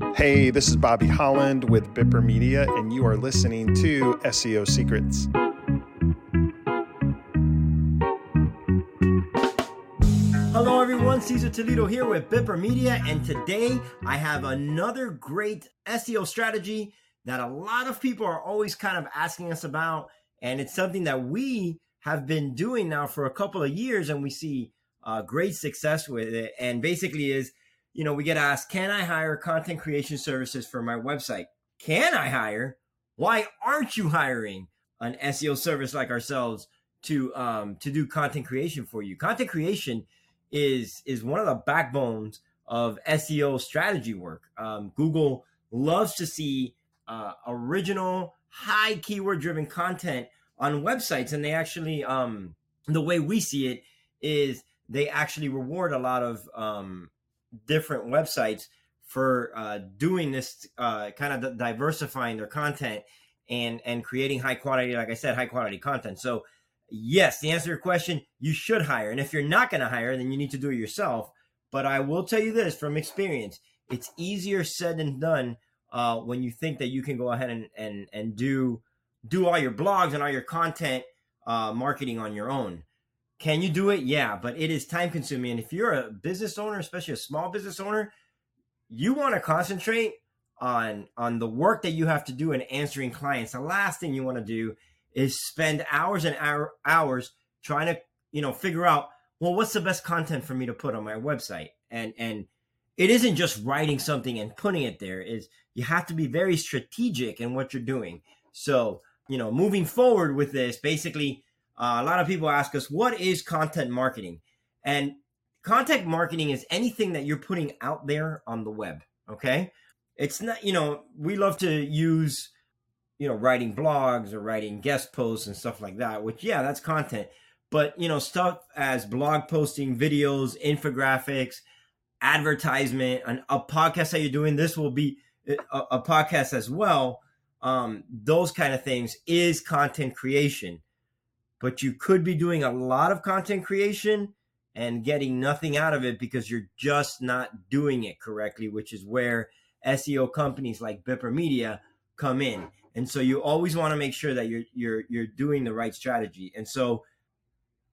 Hey, this is Bobby Holland with Bipper Media, and you are listening to SEO Secrets. Hello, everyone. Cesar Toledo here with Bipper Media, and today I have another great SEO strategy that a lot of people are always kind of asking us about, and it's something that we have been doing now for a couple of years, and we see uh, great success with it. And basically, is you know, we get asked, can I hire content creation services for my website? Can I hire? Why aren't you hiring an SEO service like ourselves to um, to do content creation for you? Content creation is is one of the backbones of SEO strategy work. Um, Google loves to see uh, original, high keyword driven content on websites, and they actually um, the way we see it is they actually reward a lot of um, different websites for uh, doing this uh, kind of diversifying their content and and creating high quality like i said high quality content. So yes the answer to your question you should hire. And if you're not going to hire then you need to do it yourself. But i will tell you this from experience it's easier said than done uh, when you think that you can go ahead and and and do do all your blogs and all your content uh, marketing on your own can you do it? Yeah, but it is time consuming. And if you're a business owner, especially a small business owner, you want to concentrate on on the work that you have to do in answering clients. The last thing you want to do is spend hours and hour, hours trying to, you know, figure out, well, what's the best content for me to put on my website? And and it isn't just writing something and putting it there. Is you have to be very strategic in what you're doing. So, you know, moving forward with this, basically uh, a lot of people ask us, what is content marketing? And content marketing is anything that you're putting out there on the web. Okay. It's not, you know, we love to use, you know, writing blogs or writing guest posts and stuff like that, which, yeah, that's content. But, you know, stuff as blog posting, videos, infographics, advertisement, and a podcast that you're doing, this will be a, a podcast as well. Um, those kind of things is content creation but you could be doing a lot of content creation and getting nothing out of it because you're just not doing it correctly, which is where SEO companies like Bipper Media come in. And so you always want to make sure that you're you're you're doing the right strategy. And so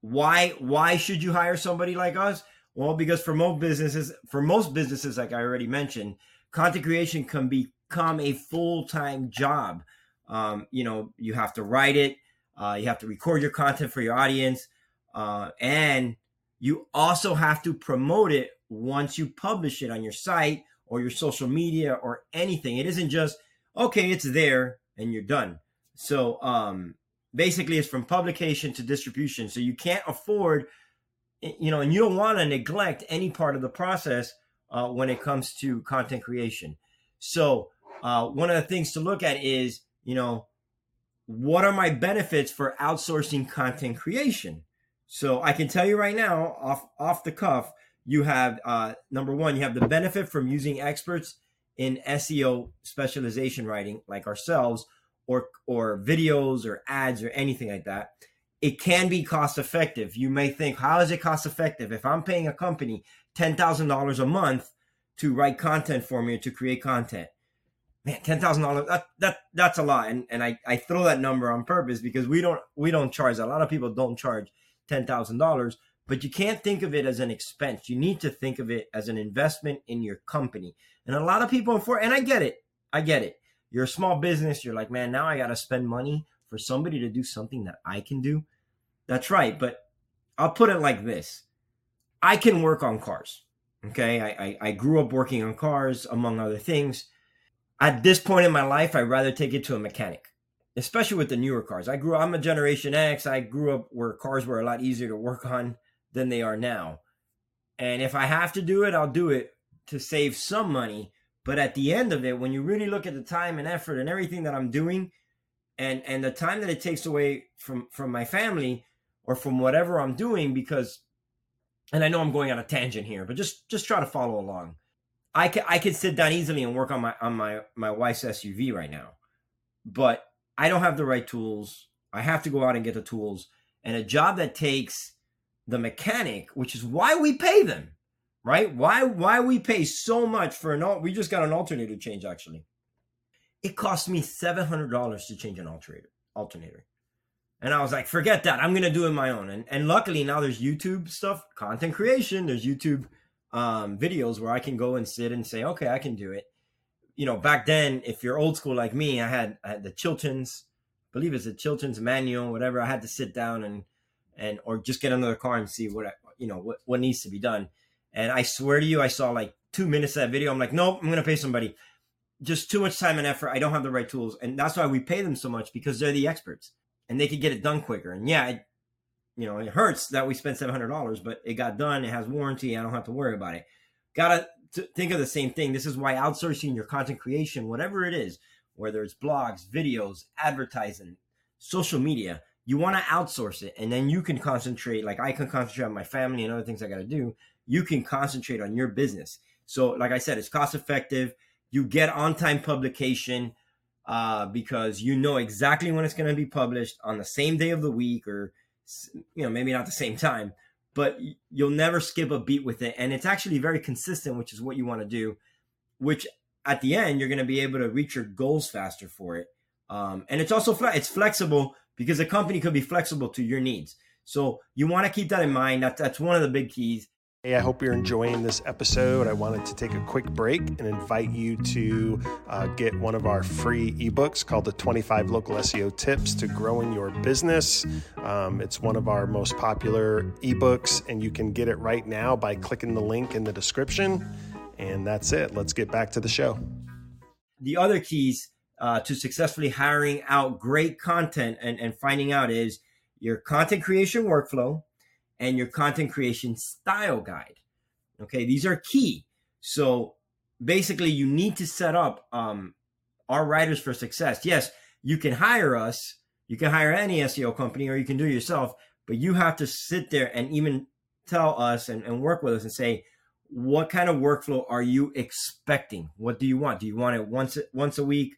why why should you hire somebody like us? Well, because for most businesses, for most businesses, like I already mentioned, content creation can become a full time job. Um, you know, you have to write it, uh, you have to record your content for your audience. Uh, and you also have to promote it once you publish it on your site or your social media or anything. It isn't just, okay, it's there and you're done. So um, basically, it's from publication to distribution. So you can't afford, you know, and you don't want to neglect any part of the process uh, when it comes to content creation. So uh, one of the things to look at is, you know, what are my benefits for outsourcing content creation? So I can tell you right now, off off the cuff, you have uh, number one, you have the benefit from using experts in SEO specialization writing, like ourselves, or or videos or ads or anything like that. It can be cost effective. You may think, how is it cost effective? If I'm paying a company ten thousand dollars a month to write content for me or to create content, man, ten thousand dollars that that that's a lot. And and I, I throw that number on purpose because we don't we don't charge a lot of people don't charge ten thousand dollars, but you can't think of it as an expense. You need to think of it as an investment in your company. And a lot of people for and I get it. I get it. You're a small business, you're like, man, now I gotta spend money for somebody to do something that I can do. That's right. But I'll put it like this. I can work on cars. Okay. I, I, I grew up working on cars, among other things at this point in my life, I'd rather take it to a mechanic, especially with the newer cars. I grew I'm a Generation X. I grew up where cars were a lot easier to work on than they are now. And if I have to do it, I'll do it to save some money. But at the end of it, when you really look at the time and effort and everything that I'm doing, and and the time that it takes away from from my family or from whatever I'm doing, because, and I know I'm going on a tangent here, but just just try to follow along I could I could sit down easily and work on my on my my wife's SUV right now, but I don't have the right tools. I have to go out and get the tools, and a job that takes the mechanic, which is why we pay them, right? Why why we pay so much for an we just got an alternator change actually. It cost me seven hundred dollars to change an alternator alternator. And I was like, forget that. I'm gonna do it my own. And and luckily now there's YouTube stuff, content creation. There's YouTube um, videos where I can go and sit and say, okay, I can do it. You know, back then, if you're old school like me, I had I had the Chilton's, I believe it's a Chilton's manual, whatever. I had to sit down and and or just get another car and see what I, you know what what needs to be done. And I swear to you, I saw like two minutes of that video. I'm like, nope, I'm gonna pay somebody. Just too much time and effort. I don't have the right tools, and that's why we pay them so much because they're the experts and they could get it done quicker. And yeah, it, you know, it hurts that we spent seven hundred dollars, but it got done. It has warranty. I don't have to worry about it. Gotta think of the same thing. This is why outsourcing your content creation, whatever it is, whether it's blogs, videos, advertising, social media, you want to outsource it and then you can concentrate like i can concentrate on my family and other things i got to do you can concentrate on your business so like i said it's cost effective you get on time publication uh, because you know exactly when it's going to be published on the same day of the week or you know maybe not the same time but you'll never skip a beat with it and it's actually very consistent which is what you want to do which at the end you're going to be able to reach your goals faster for it um, and it's also it's flexible because the company could be flexible to your needs. So you want to keep that in mind. That, that's one of the big keys. Hey, I hope you're enjoying this episode. I wanted to take a quick break and invite you to uh, get one of our free ebooks called the 25 Local SEO Tips to Growing Your Business. Um, it's one of our most popular ebooks, and you can get it right now by clicking the link in the description. And that's it. Let's get back to the show. The other keys uh, to successfully hiring out great content and, and finding out is your content creation workflow and your content creation style guide. Okay, these are key. So basically, you need to set up um, our writers for success. Yes, you can hire us, you can hire any SEO company, or you can do it yourself, but you have to sit there and even tell us and, and work with us and say, what kind of workflow are you expecting? What do you want? Do you want it once once a week?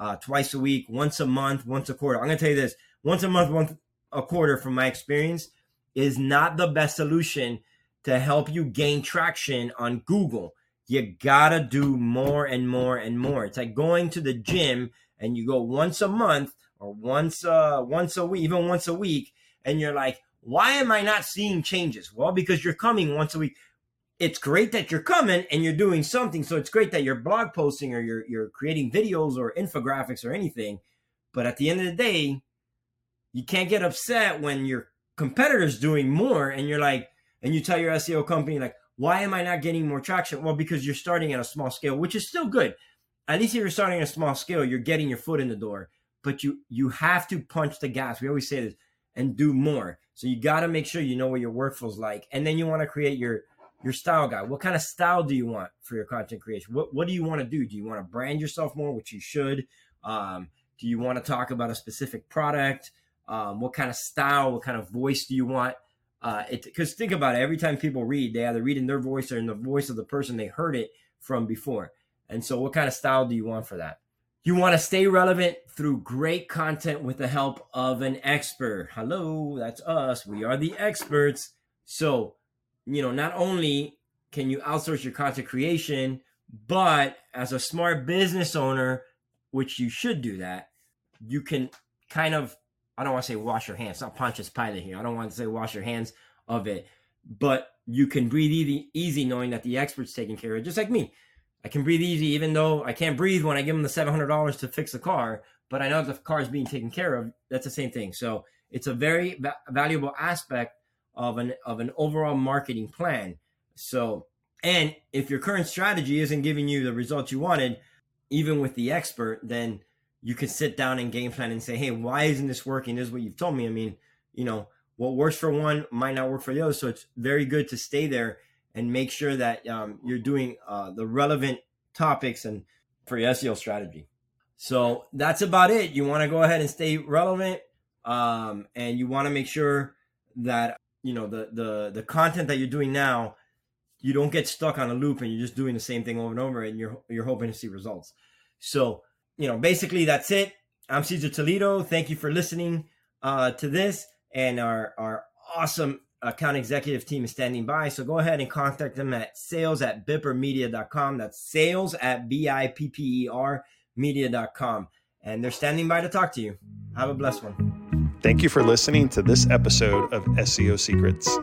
uh, twice a week, once a month, once a quarter. I'm to tell you this once a month, once a quarter, from my experience, is not the best solution to help you gain traction on Google. You got to do more and more and more. It's like going to the gym and you go once a month or once uh once a week, even once a week, and you're like, why am I not seeing changes? Well, because you're coming once a week it's great that you're coming and you're doing something. So it's great that you're blog posting or you're you're creating videos or infographics or anything. But at the end of the day, you can't get upset when your competitor's doing more and you're like, and you tell your SEO company, like, why am I not getting more traction? Well, because you're starting at a small scale, which is still good. At least if you're starting at a small scale, you're getting your foot in the door. But you you have to punch the gas. We always say this and do more. So you got to make sure you know what your workflow's like, and then you want to create your your style guide. What kind of style do you want for your content creation? What what do you want to do? Do you want to brand yourself more, which you should? Um, do you want to talk about a specific product? Um, what kind of style? What kind of voice do you want? Because uh, think about it. Every time people read, they either read in their voice or in the voice of the person they heard it from before. And so, what kind of style do you want for that? You want to stay relevant through great content with the help of an expert. Hello, that's us. We are the experts. So you know, not only can you outsource your content creation, but as a smart business owner, which you should do that, you can kind of, I don't want to say wash your hands, not Pontius Pilate here. I don't want to say wash your hands of it, but you can breathe easy, easy knowing that the expert's taking care of it, just like me. I can breathe easy even though I can't breathe when I give them the $700 to fix the car, but I know the car is being taken care of. That's the same thing. So it's a very va- valuable aspect of an of an overall marketing plan. So, and if your current strategy isn't giving you the results you wanted, even with the expert, then you can sit down and game plan and say, "Hey, why isn't this working?" This is what you've told me. I mean, you know, what works for one might not work for the other. So it's very good to stay there and make sure that um, you're doing uh, the relevant topics and for your SEO strategy. So that's about it. You want to go ahead and stay relevant, um, and you want to make sure that you know the the the content that you're doing now you don't get stuck on a loop and you're just doing the same thing over and over and you're you're hoping to see results so you know basically that's it i'm cesar toledo thank you for listening uh, to this and our our awesome account executive team is standing by. So go ahead and contact them at sales at bippermedia.com. That's sales at B I P P E R media.com. And they're standing by to talk to you. Have a blessed one. Thank you for listening to this episode of SEO Secrets.